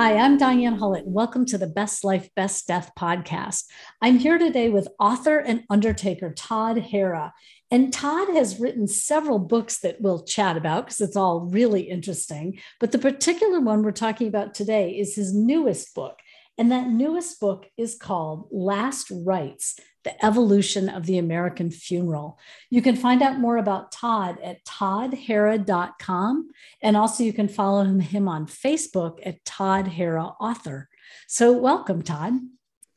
Hi, I'm Diane Hullett. Welcome to the Best Life, Best Death podcast. I'm here today with author and undertaker Todd Harra. And Todd has written several books that we'll chat about because it's all really interesting. But the particular one we're talking about today is his newest book. And that newest book is called Last Rites The Evolution of the American Funeral. You can find out more about Todd at toddharra.com. And also, you can follow him on Facebook at Todd Harra Author. So, welcome, Todd.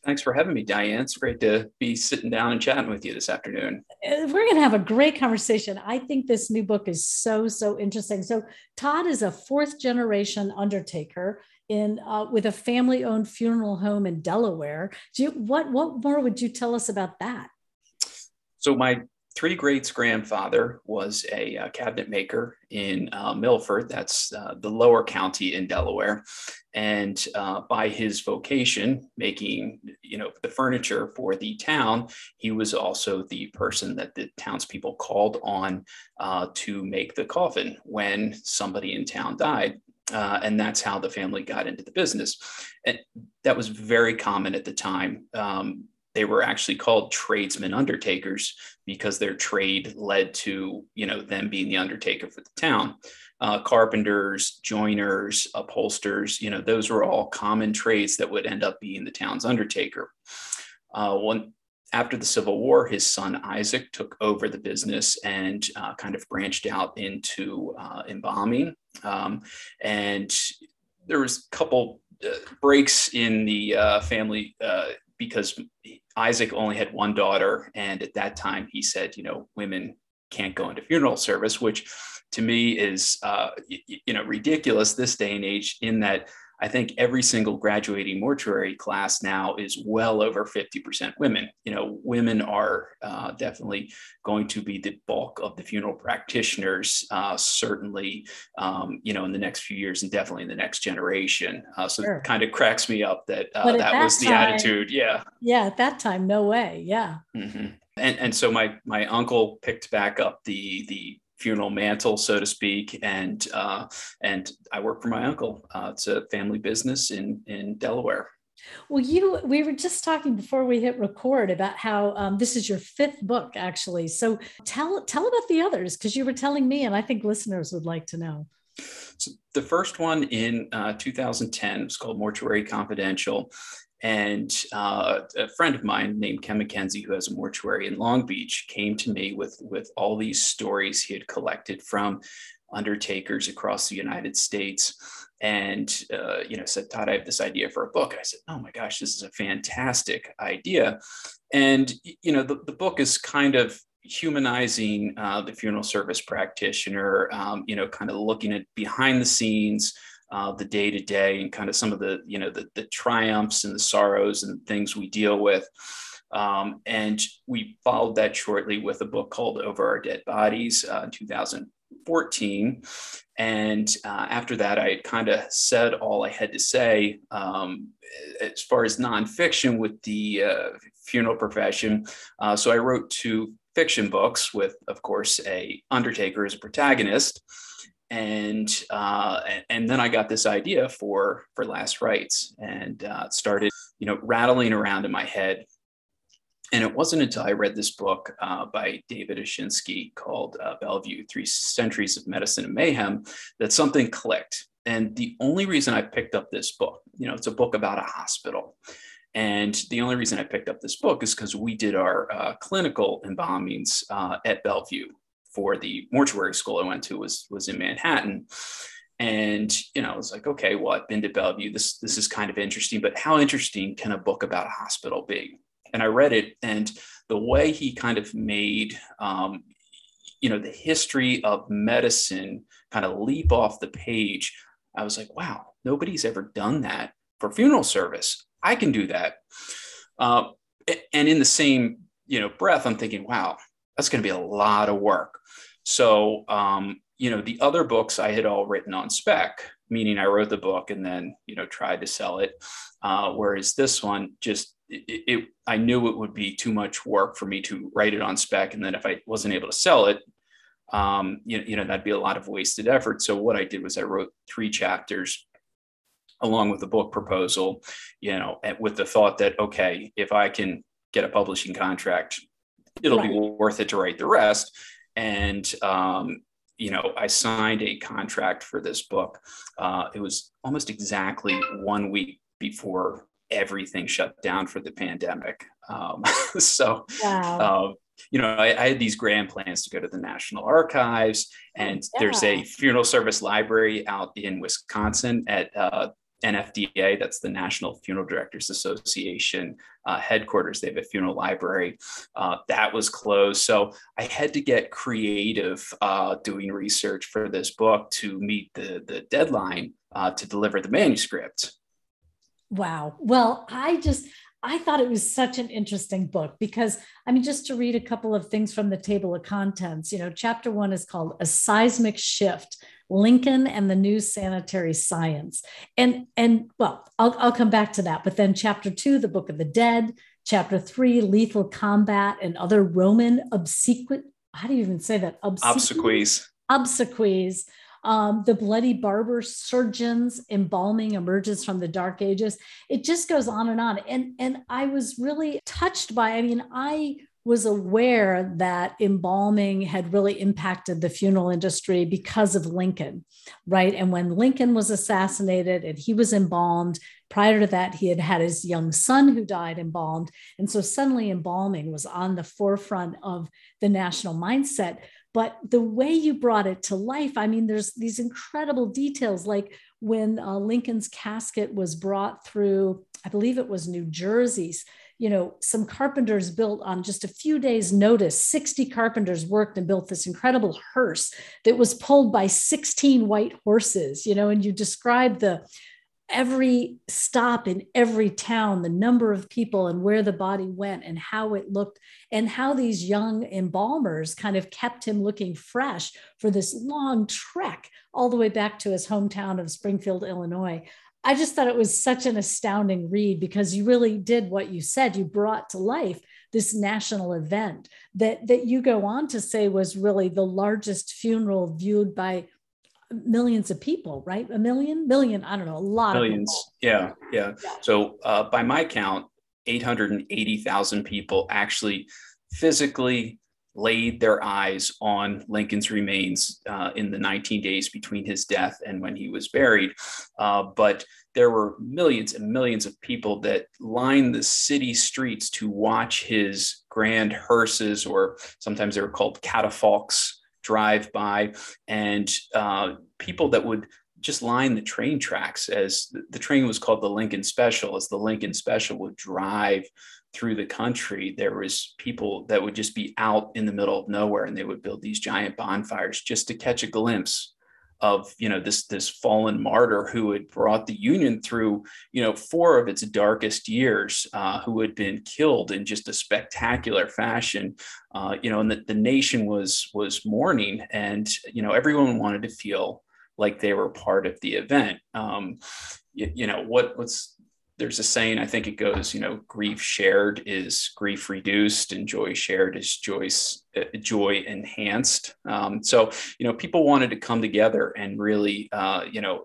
Thanks for having me, Diane. It's great to be sitting down and chatting with you this afternoon. Uh, we're going to have a great conversation. I think this new book is so, so interesting. So, Todd is a fourth generation undertaker in uh, with a family-owned funeral home in Delaware. You, what what more would you tell us about that? So my three greats grandfather was a uh, cabinet maker in uh, Milford, that's uh, the lower county in Delaware, and uh, by his vocation, making you know the furniture for the town, he was also the person that the townspeople called on uh, to make the coffin when somebody in town died. Uh, and that's how the family got into the business. And that was very common at the time. Um, they were actually called tradesmen undertakers because their trade led to you know them being the undertaker for the town. Uh, carpenters, joiners, upholsters, you know, those were all common trades that would end up being the town's undertaker. Uh, one, after the Civil War, his son Isaac took over the business and uh, kind of branched out into uh, embalming. Um, and there was a couple uh, breaks in the uh, family uh, because Isaac only had one daughter, and at that time he said, you know, women can't go into funeral service, which to me is uh, you know ridiculous this day and age in that I think every single graduating mortuary class now is well over 50% women. You know, women are uh, definitely going to be the bulk of the funeral practitioners, uh, certainly, um, you know, in the next few years and definitely in the next generation. Uh, so sure. it kind of cracks me up that uh, that, that, was the attitude. Yeah. Yeah. At that time, no way. Yeah. Mm-hmm. And, and so my my uncle picked back up the the funeral mantle, so to speak. And uh, and I work for my uncle. Uh, it's a family business in in Delaware. Well, you we were just talking before we hit record about how um, this is your fifth book, actually. So tell tell about the others because you were telling me, and I think listeners would like to know. So the first one in uh, 2010 was called Mortuary Confidential, and uh, a friend of mine named Ken McKenzie, who has a mortuary in Long Beach, came to me with, with all these stories he had collected from undertakers across the United States. And, uh, you know, said, Todd, I have this idea for a book. And I said, oh my gosh, this is a fantastic idea. And, you know, the, the book is kind of humanizing uh, the funeral service practitioner, um, you know, kind of looking at behind the scenes, uh, the day to day and kind of some of the you know the, the triumphs and the sorrows and things we deal with. Um, and we followed that shortly with a book called Over Our Dead Bodies uh, in 2014. And uh, after that, I had kind of said all I had to say um, as far as nonfiction with the uh, funeral profession. Uh, so I wrote two fiction books with, of course, a undertaker as a protagonist and uh, and then I got this idea for for Last Rites, and uh, started you know rattling around in my head. And it wasn't until I read this book uh, by David Oshinsky called uh, Bellevue: Three Centuries of Medicine and Mayhem that something clicked. And the only reason I picked up this book, you know, it's a book about a hospital. And the only reason I picked up this book is because we did our uh, clinical embalmings uh, at Bellevue for the mortuary school I went to was was in Manhattan. And you know, I was like, okay, well, I've been to Bellevue. This this is kind of interesting, but how interesting can a book about a hospital be? And I read it, and the way he kind of made, um, you know, the history of medicine kind of leap off the page. I was like, wow, nobody's ever done that for funeral service. I can do that. Uh, and in the same, you know, breath, I'm thinking, wow, that's going to be a lot of work. So, um, you know, the other books I had all written on spec, meaning I wrote the book and then, you know, tried to sell it. Uh, whereas this one just, it, it, I knew it would be too much work for me to write it on spec. And then if I wasn't able to sell it, um, you, you know, that'd be a lot of wasted effort. So what I did was I wrote three chapters along with the book proposal, you know, with the thought that, okay, if I can get a publishing contract, it'll right. be worth it to write the rest. And, um, you know, I signed a contract for this book. Uh, it was almost exactly one week before everything shut down for the pandemic. Um, so, wow. uh, you know, I, I, had these grand plans to go to the National Archives, and yeah. there's a funeral service library out in Wisconsin at uh, NFDA, that's the National Funeral Directors Association uh, headquarters. They have a funeral library uh, that was closed. So I had to get creative uh, doing research for this book to meet the, the deadline uh, to deliver the manuscript. Wow. Well, I just, I thought it was such an interesting book because, I mean, just to read a couple of things from the table of contents, you know, chapter one is called A Seismic Shift Lincoln and the New Sanitary Science. And, and well, I'll, I'll come back to that. But then chapter two, The Book of the Dead, chapter three, Lethal Combat and Other Roman Obsequies. How do you even say that? Obsequies. Obsequies um, the bloody barber surgeons embalming emerges from the dark ages. It just goes on and on. And, and I was really touched by, I mean, I was aware that embalming had really impacted the funeral industry because of Lincoln, right? And when Lincoln was assassinated and he was embalmed, prior to that, he had had his young son who died embalmed. And so suddenly embalming was on the forefront of the national mindset but the way you brought it to life i mean there's these incredible details like when uh, lincoln's casket was brought through i believe it was new jersey's you know some carpenters built on just a few days notice 60 carpenters worked and built this incredible hearse that was pulled by 16 white horses you know and you describe the every stop in every town, the number of people and where the body went and how it looked, and how these young embalmers kind of kept him looking fresh for this long trek all the way back to his hometown of Springfield, Illinois. I just thought it was such an astounding read because you really did what you said. You brought to life this national event that, that you go on to say was really the largest funeral viewed by millions of people, right? A million, million, I don't know, a lot millions. Yeah, yeah, yeah. So uh, by my count, 880,000 people actually physically laid their eyes on Lincoln's remains uh, in the 19 days between his death and when he was buried. Uh, but there were millions and millions of people that lined the city streets to watch his grand hearses, or sometimes they were called catafalques, drive by and uh, people that would just line the train tracks as the train was called the Lincoln Special. As the Lincoln Special would drive through the country, there was people that would just be out in the middle of nowhere and they would build these giant bonfires just to catch a glimpse of you know this this fallen martyr who had brought the union through you know four of its darkest years uh, who had been killed in just a spectacular fashion. Uh, you know and the, the nation was was mourning and you know everyone wanted to feel like they were part of the event. Um, you, you know what what's there's a saying i think it goes you know grief shared is grief reduced and joy shared is joy uh, joy enhanced. Um, so you know people wanted to come together and really uh, you know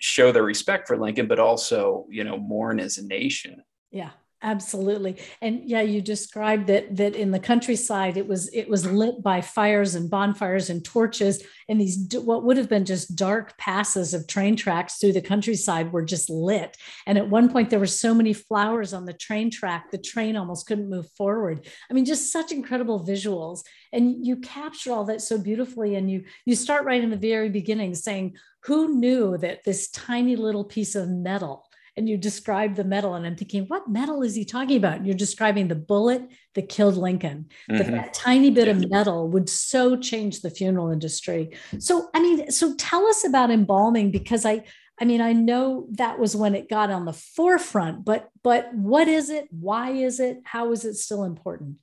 show their respect for lincoln but also you know mourn as a nation. Yeah absolutely. And yeah you described that that in the countryside it was it was lit by fires and bonfires and torches and these what would have been just dark passes of train tracks through the countryside were just lit. And at one point there were so many flowers on the train track the train almost couldn't move forward. I mean just such incredible visuals. And you capture all that so beautifully and you you start right in the very beginning saying who knew that this tiny little piece of metal and you describe the metal and i'm thinking what metal is he talking about? And you're describing the bullet that killed lincoln. Mm-hmm. that, that tiny bit of metal would so change the funeral industry. So i mean so tell us about embalming because i i mean i know that was when it got on the forefront but but what is it? Why is it? How is it still important?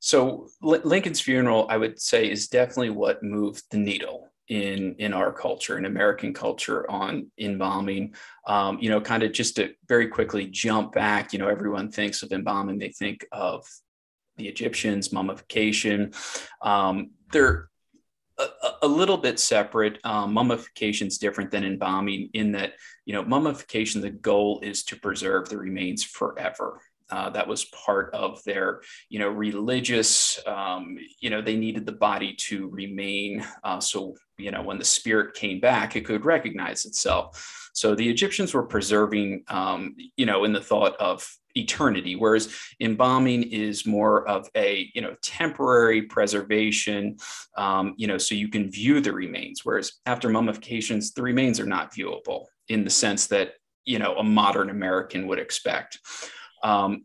So lincoln's funeral i would say is definitely what moved the needle in in our culture in american culture on embalming um, you know kind of just to very quickly jump back you know everyone thinks of embalming they think of the egyptians mummification um, there a, a, little bit separate. Um, mummification is different than embalming in that, you know, mummification, the goal is to preserve the remains forever. Uh, that was part of their, you know, religious, um, you know, they needed the body to remain. Uh, so, you know, when the spirit came back, it could recognize itself. So the Egyptians were preserving, um, you know, in the thought of eternity, whereas embalming is more of a, you know, temporary preservation, um, you know, so you can view the remains, whereas after mummifications, the remains are not viewable in the sense that, you know, a modern American would expect um,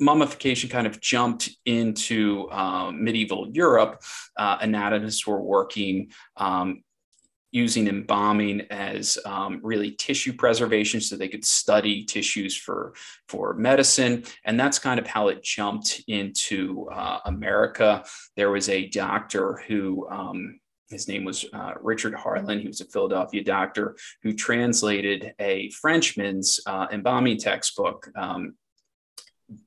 mummification kind of jumped into um, medieval Europe. Uh, anatomists were working um, using embalming as um, really tissue preservation so they could study tissues for, for medicine. And that's kind of how it jumped into uh, America. There was a doctor who um, his name was uh, Richard Harlan. He was a Philadelphia doctor who translated a Frenchman's uh, embalming textbook, um,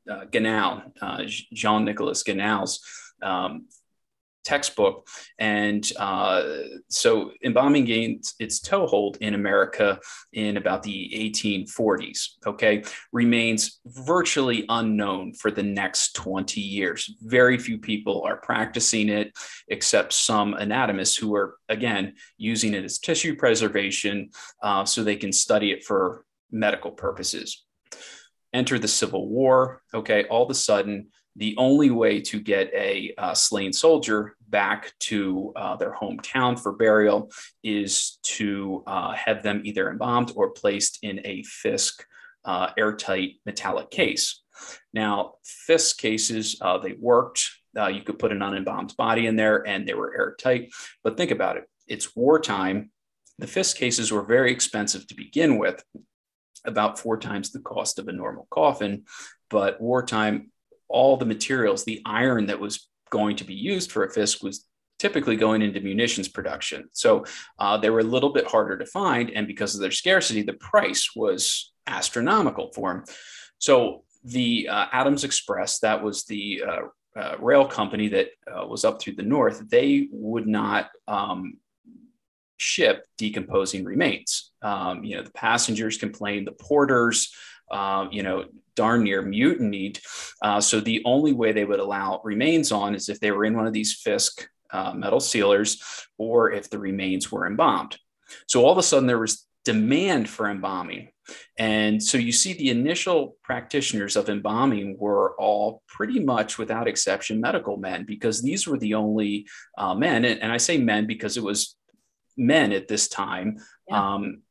uh, Gannal, uh, Jean Nicolas Gannal's um, textbook. And uh, so embalming gained its toehold in America in about the 1840s, okay, remains virtually unknown for the next 20 years. Very few people are practicing it, except some anatomists who are, again, using it as tissue preservation uh, so they can study it for medical purposes. Enter the Civil War, okay, all of a sudden, the only way to get a uh, slain soldier back to uh, their hometown for burial is to uh, have them either embalmed or placed in a Fisk uh, airtight metallic case. Now, Fisk cases, uh, they worked. Uh, you could put an unembalmed body in there and they were airtight. But think about it it's wartime. The Fisk cases were very expensive to begin with, about four times the cost of a normal coffin. But wartime, all the materials, the iron that was going to be used for a Fisk was typically going into munitions production. So uh, they were a little bit harder to find. And because of their scarcity, the price was astronomical for them. So the uh, Adams Express, that was the uh, uh rail company that uh, was up through the north, they would not um, ship decomposing remains. Um, you know, the passengers complained, the porters, um, you know, darn near mutinied. Uh, so the only way they would allow remains on is if they were in one of these Fisk uh, metal sealers or if the remains were embalmed. So all of a sudden there was demand for embalming. And so you see the initial practitioners of embalming were all pretty much without exception medical men because these were the only uh, men. And, and, I say men because it was men at this time. Yeah. Um,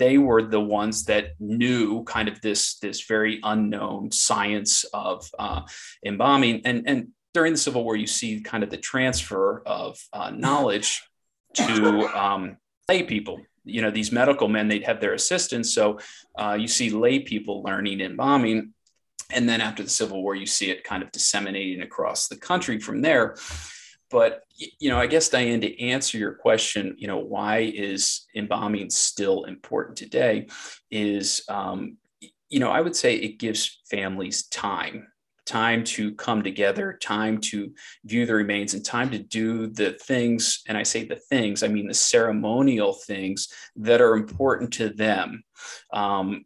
they were the ones that knew kind of this this very unknown science of uh, embalming. And and during the civil war you see kind of the transfer of uh, knowledge to um, lay people. You know these medical men they'd have their assistants. So uh, you see lay people learning embalming. And then after the civil war you see it kind of disseminating across the country from there but you know, I guess Diane, to answer your question, you know, why is embalming still important today? Is um, you know, I would say it gives families time, time to come together, time to view the remains, and time to do the things. And I say the things, I mean the ceremonial things that are important to them. Um,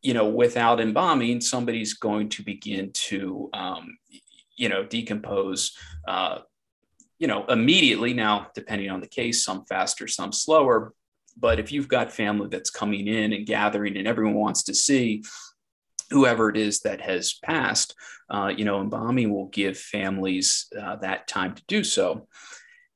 you know, without embalming, somebody's going to begin to, um, you know, decompose. Uh, you know, immediately now, depending on the case, some faster, some slower. But if you've got family that's coming in and gathering and everyone wants to see whoever it is that has passed, uh, you know, embalming will give families uh, that time to do so.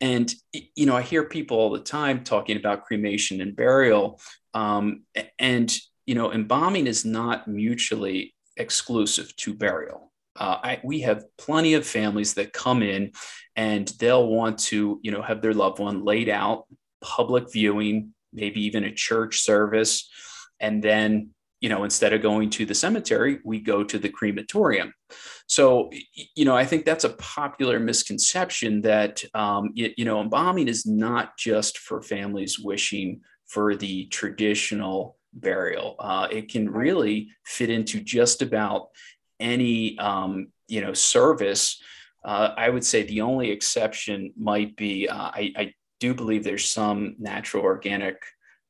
And, you know, I hear people all the time talking about cremation and burial. Um, and, you know, embalming is not mutually exclusive to burial. Uh, I, we have plenty of families that come in and they'll want to, you know, have their loved one laid out, public viewing, maybe even a church service. And then, you know, instead of going to the cemetery, we go to the crematorium. So, you know, I think that's a popular misconception that, um, you, you know, embalming is not just for families wishing for the traditional burial. Uh, it can really fit into just about any um, you know service Uh, I would say the only exception might be uh, I, I, do believe there's some natural organic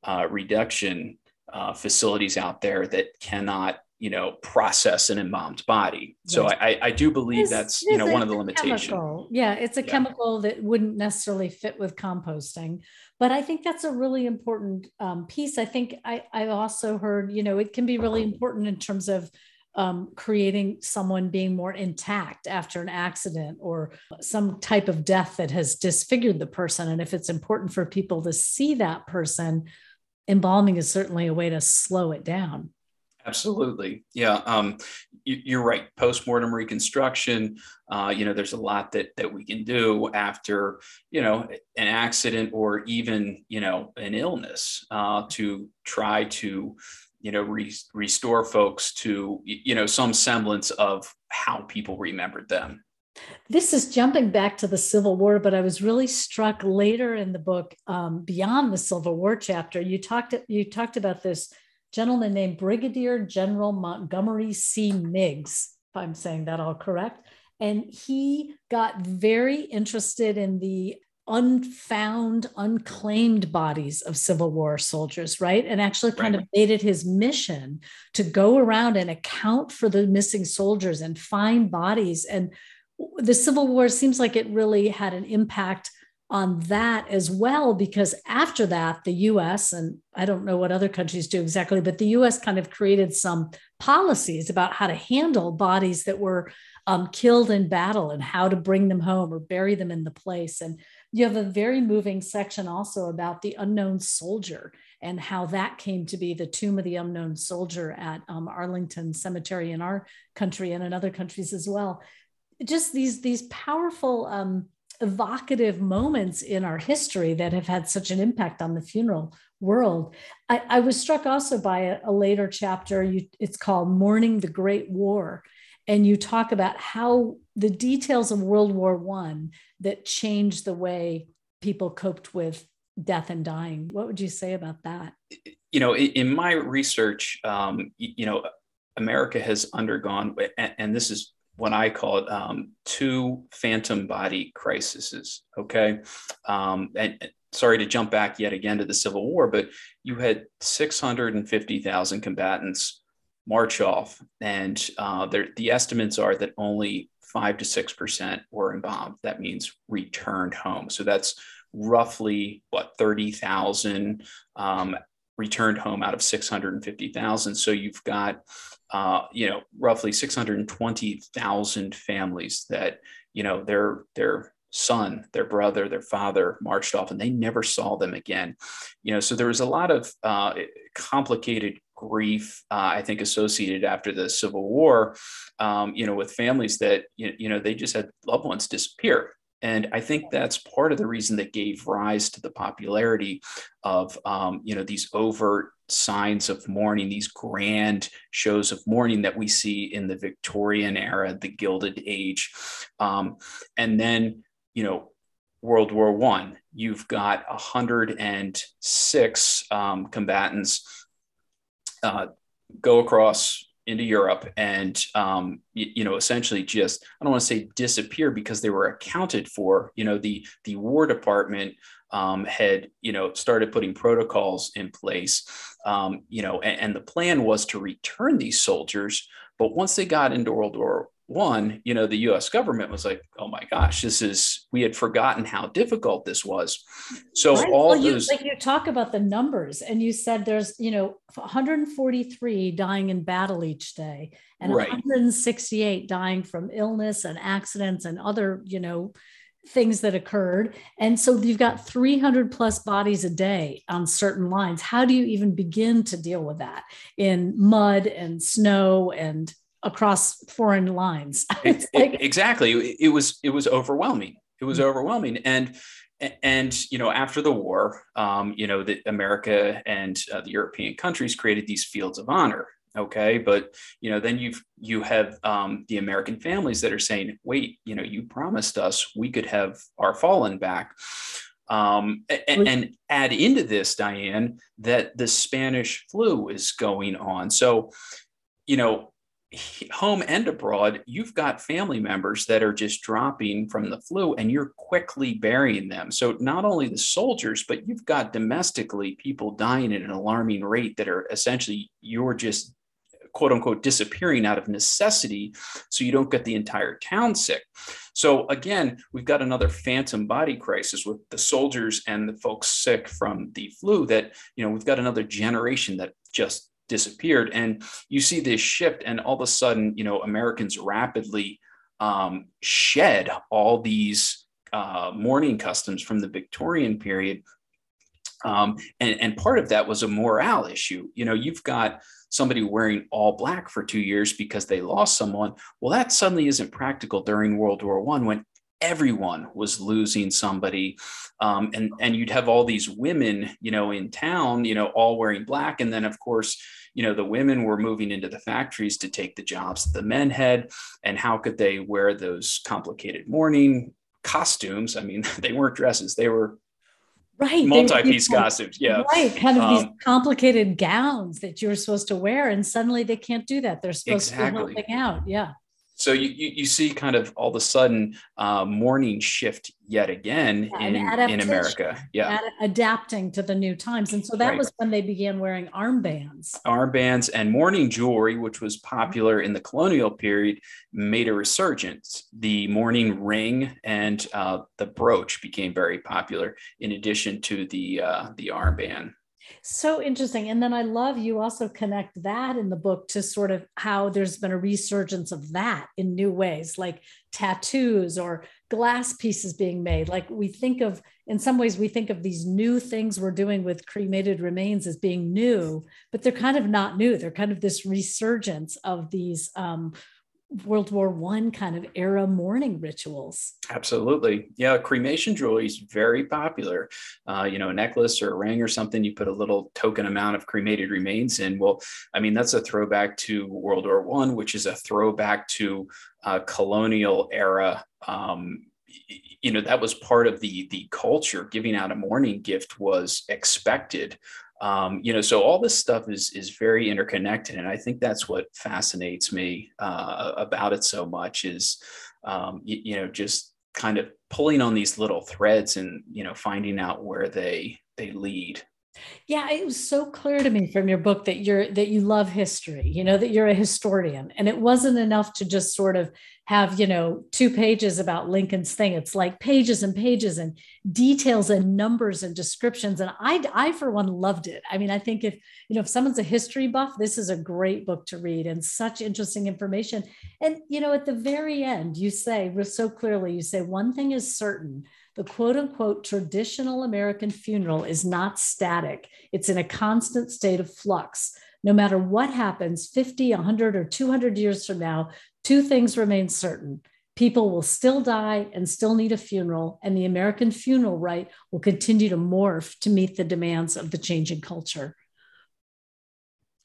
uh, reduction uh, facilities out there that cannot you know process an embalmed body. So yes. I, I do believe it's, that's you know one of the limitations. yeah it's a yeah. chemical that wouldn't necessarily fit with composting. But i think that's a really important um, piece. I think I, i've also heard you know it can be really important in terms of um, creating someone being more intact after an accident or some type of death that has disfigured the person and if it's important for people to see that person embalming is certainly a way to slow it down Absolutely. Yeah. Um, you, are right. Post-mortem reconstruction, uh, you know, there's a lot that, that we can do after, you know, an accident or even, you know, an illness uh, to try to, you know, re- restore folks to, you know, some semblance of how people remembered them. This is jumping back to the Civil War, but I was really struck later in the book, um, beyond the Civil War chapter. You talked you talked about this gentleman named Brigadier General Montgomery C. Meigs, if I'm saying that all correct. And he got very interested in the unfound, unclaimed bodies of Civil War soldiers, right? And actually kind right. of made it his mission to go around and account for the missing soldiers and find bodies. And the Civil War seems like it really had an impact on that as well, because after that, the US, and I don't know what other countries do exactly, but the US kind of created some policies about how to handle bodies that were um, killed in battle and how to bring them home or bury them in the place. And you have a very moving section also about the unknown soldier and how that came to be the tomb of the unknown soldier at um, Arlington Cemetery in our country and in other countries as well. Just these these powerful um, evocative moments in our history that have had such an impact on the funeral world. I, I was struck also by a, a later chapter. You, it's called Mourning the Great War. And you talk about how the details of World War One that changed the way people coped with death and dying. What would you say about that? You know, in, my research, um, you know, America has undergone, and this is what I call it um, two phantom body crises. Okay. Um, and sorry to jump back yet again to the Civil War, but you had 650,000 combatants march off, and uh, the estimates are that only five to six percent were embalmed. That means returned home. So that's roughly what 30,000 um, returned home out of 650,000. So you've got uh, you know, roughly 620,000 families that, you know, their, their son, their brother, their father marched off and they never saw them again. You know, so there was a lot of uh, complicated grief, uh, I think, associated after the Civil War, um, you know, with families that, you, know, they just had loved ones disappear. And I think that's part of the reason that gave rise to the popularity of, um, you know, these overt signs of mourning, these grand shows of mourning that we see in the Victorian era, the Gilded Age. Um, and then, you know, World War One, you've got 106 um, combatants uh, go across into Europe and um, you, you, know essentially just I don't want to say disappear because they were accounted for. You know the the War Department um, had you know started putting protocols in place. Um, you know and, and the plan was to return these soldiers, but once they got into World War one, you know, the US government was like, oh my gosh, this is, we had forgotten how difficult this was. So right. all well, you, those. Like you talk about the numbers and you said there's, you know, 143 dying in battle each day and right. 168 dying from illness and accidents and other, you know, things that occurred. And so you've got 300 plus bodies a day on certain lines. How do you even begin to deal with that in mud and snow and across foreign lines. like, exactly. It was it was overwhelming. It was mm-hmm. overwhelming, and and you know after the war, um, you know that America and uh, the European countries created these fields of honor. Okay, but you know then you've you have um, the American families that are saying, wait, you know, you promised us we could have our fallen back. Um, and, and, add into this, Diane, that the Spanish flu is going on. So, you know, home and abroad, you've got family members that are just dropping from the flu and you're quickly burying them. So, not only the soldiers, but you've got domestically people dying at an alarming rate that are essentially you're just quote unquote disappearing out of necessity so you don't get the entire town sick. So again, we've got another phantom body crisis with the soldiers and the folks sick from the flu that, you know, we've got another generation that just disappeared and you see this shift and all of a sudden, you know, Americans rapidly um, shed all these uh, mourning customs from the Victorian period um, and, and part of that was a morale issue. You know, you've got somebody wearing all black for two years because they lost someone. Well, that suddenly isn't practical during World War One when everyone was losing somebody. Um, and and you'd have all these women you know in town you know all wearing black. And then of course you know the women were moving into the factories to take the jobs the men had. And how could they wear those complicated mourning costumes? I mean they weren't dresses. They were right multi-piece costumes yeah. right kind of um, these complicated gowns that you were supposed to wear and suddenly they can't do that. They're supposed exactly. to be helping out yeah so you, you, you see kind of all of a sudden uh, mourning shift yet again yeah, in, in America. Yeah. Ad- adapting to the new times. And so that right. was when they began wearing armbands. Armbands and mourning jewelry, which was popular in the colonial period, made a resurgence. The mourning ring and uh, the brooch became very popular in addition to the, uh, the armband. So interesting. And then I love you also connect that in the book to sort of how there's been a resurgence of that in new ways, like tattoos or glass pieces being made. Like we think of, in some ways, we think of these new things we're doing with cremated remains as being new, but they're kind of not new. They're kind of this resurgence of these um, World War One kind of era mourning rituals. Absolutely, yeah. Cremation jewelry is very popular. Uh, you know, a necklace or a ring or something. You put a little token amount of cremated remains in. Well, I mean, that's a throwback to World War One, which is a throwback to uh, colonial era. Um, you know, that was part of the the culture. Giving out a mourning gift was expected um, you know so all this stuff is is very interconnected and i think that's what fascinates me uh, about it so much is um, you, you, know just kind of pulling on these little threads and you know finding out where they they lead yeah, it was so clear to me from your book that you're that you love history, you know, that you're a historian. And it wasn't enough to just sort of have, you know, two pages about Lincoln's thing. It's like pages and pages and details and numbers and descriptions. And I I for one loved it. I mean, I think if, you know, if someone's a history buff, this is a great book to read and such interesting information. And you know, at the very end, you say so clearly, you say one thing is certain the quote unquote traditional American funeral is not static, it's in a constant state of flux. No matter what happens 50, 100, or 200 years from now, two things remain certain. People will still die and still need a funeral, and the American funeral rite will continue to morph to meet the demands of the changing culture.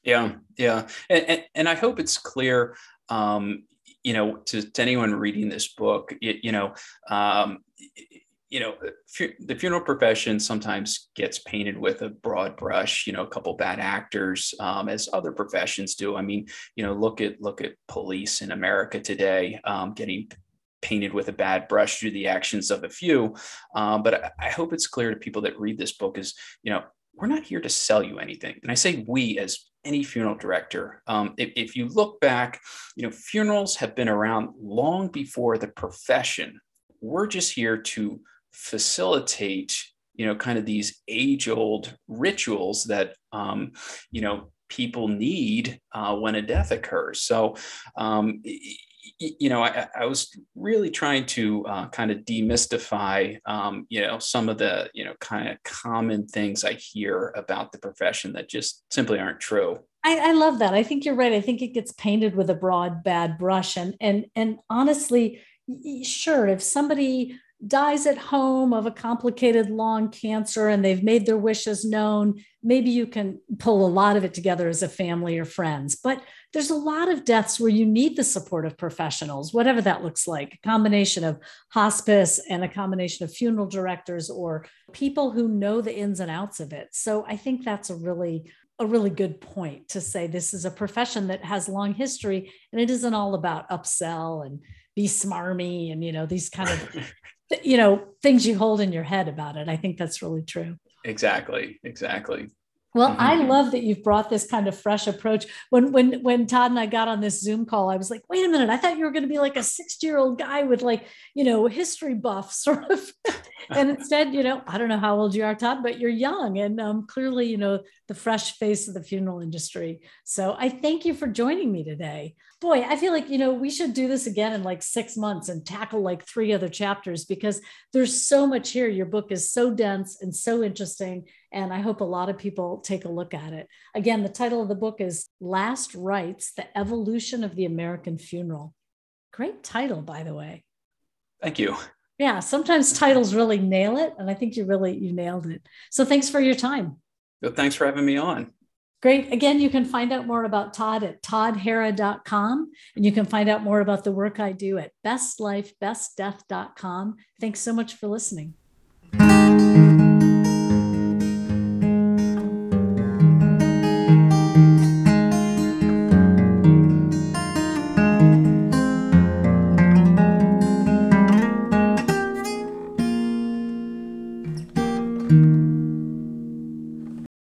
Yeah, yeah. And, and, and I hope it's clear um, you know to, to, anyone reading this book it, you know um, you know, the funeral profession sometimes gets painted with a broad brush. You know, a couple bad actors, um, as other professions do. I mean, you know, look at look at police in America today, um, getting painted with a bad brush through the actions of a few. Um, but I, I hope it's clear to people that read this book is, you know, we're not here to sell you anything. And I say we as any funeral director. Um, if, if, you look back, you know, funerals have been around long before the profession. We're just here to facilitate you know kind of these age old rituals that um, you know people need uh, when a death occurs. So um, you know I, I, was really trying to uh, kind of demystify um, you know some of the you know kind of common things i hear about the profession that just simply aren't true. I, I love that. I think you're right. I think it gets painted with a broad bad brush. And and and honestly sure if somebody dies at home of a complicated long cancer and they've made their wishes known, maybe you can pull a lot of it together as a family or friends. But there's a lot of deaths where you need the support of professionals, whatever that looks like, a combination of hospice and a combination of funeral directors or people who know the ins and outs of it. So I think that's a really a really good point to say this is a profession that has long history and it isn't all about upsell and be smarmy and you know these kind of you know things you hold in your head about it i think that's really true exactly exactly well, mm-hmm. I love that you've brought this kind of fresh approach. When when when Todd and I got on this Zoom call, I was like, wait a minute, I thought you were going to be like a 60-year-old guy with like, you know, history buff sort of. And instead, you know, I don't know how old you are, Todd, but you're young and um, clearly, you know, the fresh face of the funeral industry. So I thank you for joining me today boy, I feel like, you know, we should do this again in like six months and tackle like three other chapters because there's so much here. Your book is so dense and so interesting. And I hope a lot of people take a look at it. Again, the title of the book is Last Rites The Evolution of the American Funeral. Great title, by the way. Thank you. Yeah, sometimes titles really nail it. And I think you really, you nailed it. So thanks for your time. Well, thanks for having me on. Great. Again, you can find out more about Todd at toddharra.com. And you can find out more about the work I do at bestlifebestdeath.com. Thanks so much for listening.